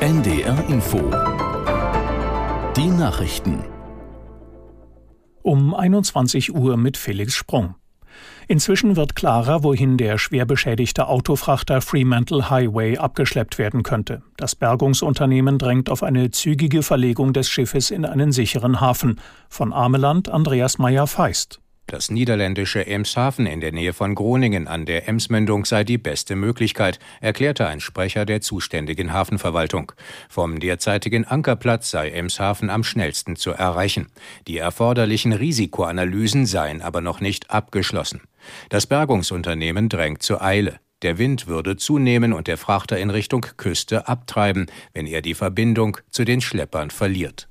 NDR Info. Die Nachrichten. Um 21 Uhr mit Felix Sprung. Inzwischen wird klarer, wohin der schwer beschädigte Autofrachter Fremantle Highway abgeschleppt werden könnte. Das Bergungsunternehmen drängt auf eine zügige Verlegung des Schiffes in einen sicheren Hafen. Von Ameland Andreas Meyer-Feist. Das niederländische Emshaven in der Nähe von Groningen an der Emsmündung sei die beste Möglichkeit, erklärte ein Sprecher der zuständigen Hafenverwaltung. Vom derzeitigen Ankerplatz sei Emshaven am schnellsten zu erreichen. Die erforderlichen Risikoanalysen seien aber noch nicht abgeschlossen. Das Bergungsunternehmen drängt zur Eile. Der Wind würde zunehmen und der Frachter in Richtung Küste abtreiben, wenn er die Verbindung zu den Schleppern verliert.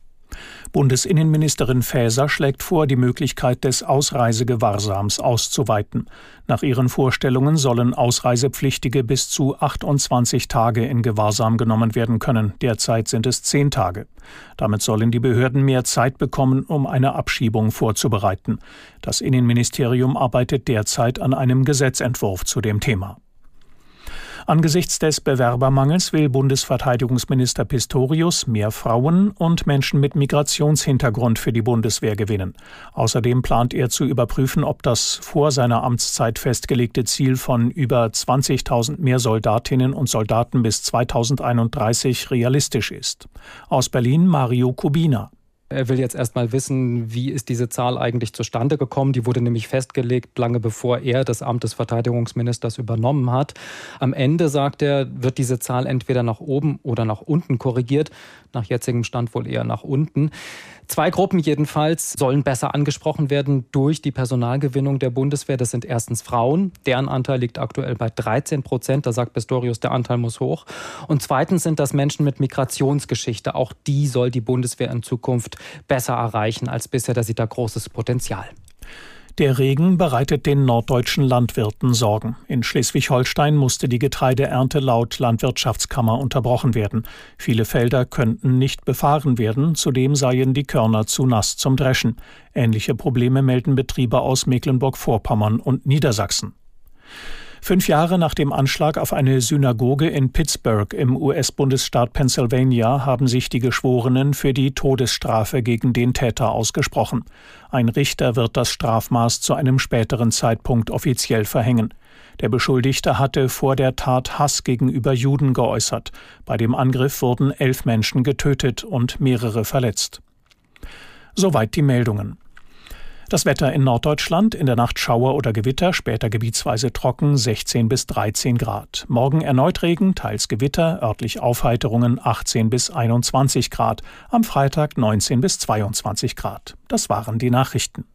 Bundesinnenministerin Faeser schlägt vor, die Möglichkeit des Ausreisegewahrsams auszuweiten. Nach ihren Vorstellungen sollen Ausreisepflichtige bis zu 28 Tage in Gewahrsam genommen werden können. Derzeit sind es zehn Tage. Damit sollen die Behörden mehr Zeit bekommen, um eine Abschiebung vorzubereiten. Das Innenministerium arbeitet derzeit an einem Gesetzentwurf zu dem Thema. Angesichts des Bewerbermangels will Bundesverteidigungsminister Pistorius mehr Frauen und Menschen mit Migrationshintergrund für die Bundeswehr gewinnen. Außerdem plant er zu überprüfen, ob das vor seiner Amtszeit festgelegte Ziel von über 20.000 mehr Soldatinnen und Soldaten bis 2031 realistisch ist. Aus Berlin Mario Kubina. Er will jetzt erstmal wissen, wie ist diese Zahl eigentlich zustande gekommen. Die wurde nämlich festgelegt, lange bevor er das Amt des Verteidigungsministers übernommen hat. Am Ende, sagt er, wird diese Zahl entweder nach oben oder nach unten korrigiert. Nach jetzigem Stand wohl eher nach unten. Zwei Gruppen jedenfalls sollen besser angesprochen werden durch die Personalgewinnung der Bundeswehr. Das sind erstens Frauen. Deren Anteil liegt aktuell bei 13 Prozent. Da sagt Pistorius, der Anteil muss hoch. Und zweitens sind das Menschen mit Migrationsgeschichte. Auch die soll die Bundeswehr in Zukunft besser erreichen als bisher. Da sieht er großes Potenzial. Der Regen bereitet den norddeutschen Landwirten Sorgen. In Schleswig-Holstein musste die Getreideernte laut Landwirtschaftskammer unterbrochen werden. Viele Felder könnten nicht befahren werden, zudem seien die Körner zu nass zum Dreschen. Ähnliche Probleme melden Betriebe aus Mecklenburg-Vorpommern und Niedersachsen. Fünf Jahre nach dem Anschlag auf eine Synagoge in Pittsburgh im US-Bundesstaat Pennsylvania haben sich die Geschworenen für die Todesstrafe gegen den Täter ausgesprochen. Ein Richter wird das Strafmaß zu einem späteren Zeitpunkt offiziell verhängen. Der Beschuldigte hatte vor der Tat Hass gegenüber Juden geäußert. Bei dem Angriff wurden elf Menschen getötet und mehrere verletzt. Soweit die Meldungen. Das Wetter in Norddeutschland, in der Nacht Schauer oder Gewitter, später gebietsweise trocken, 16 bis 13 Grad. Morgen erneut Regen, teils Gewitter, örtlich Aufheiterungen 18 bis 21 Grad. Am Freitag 19 bis 22 Grad. Das waren die Nachrichten.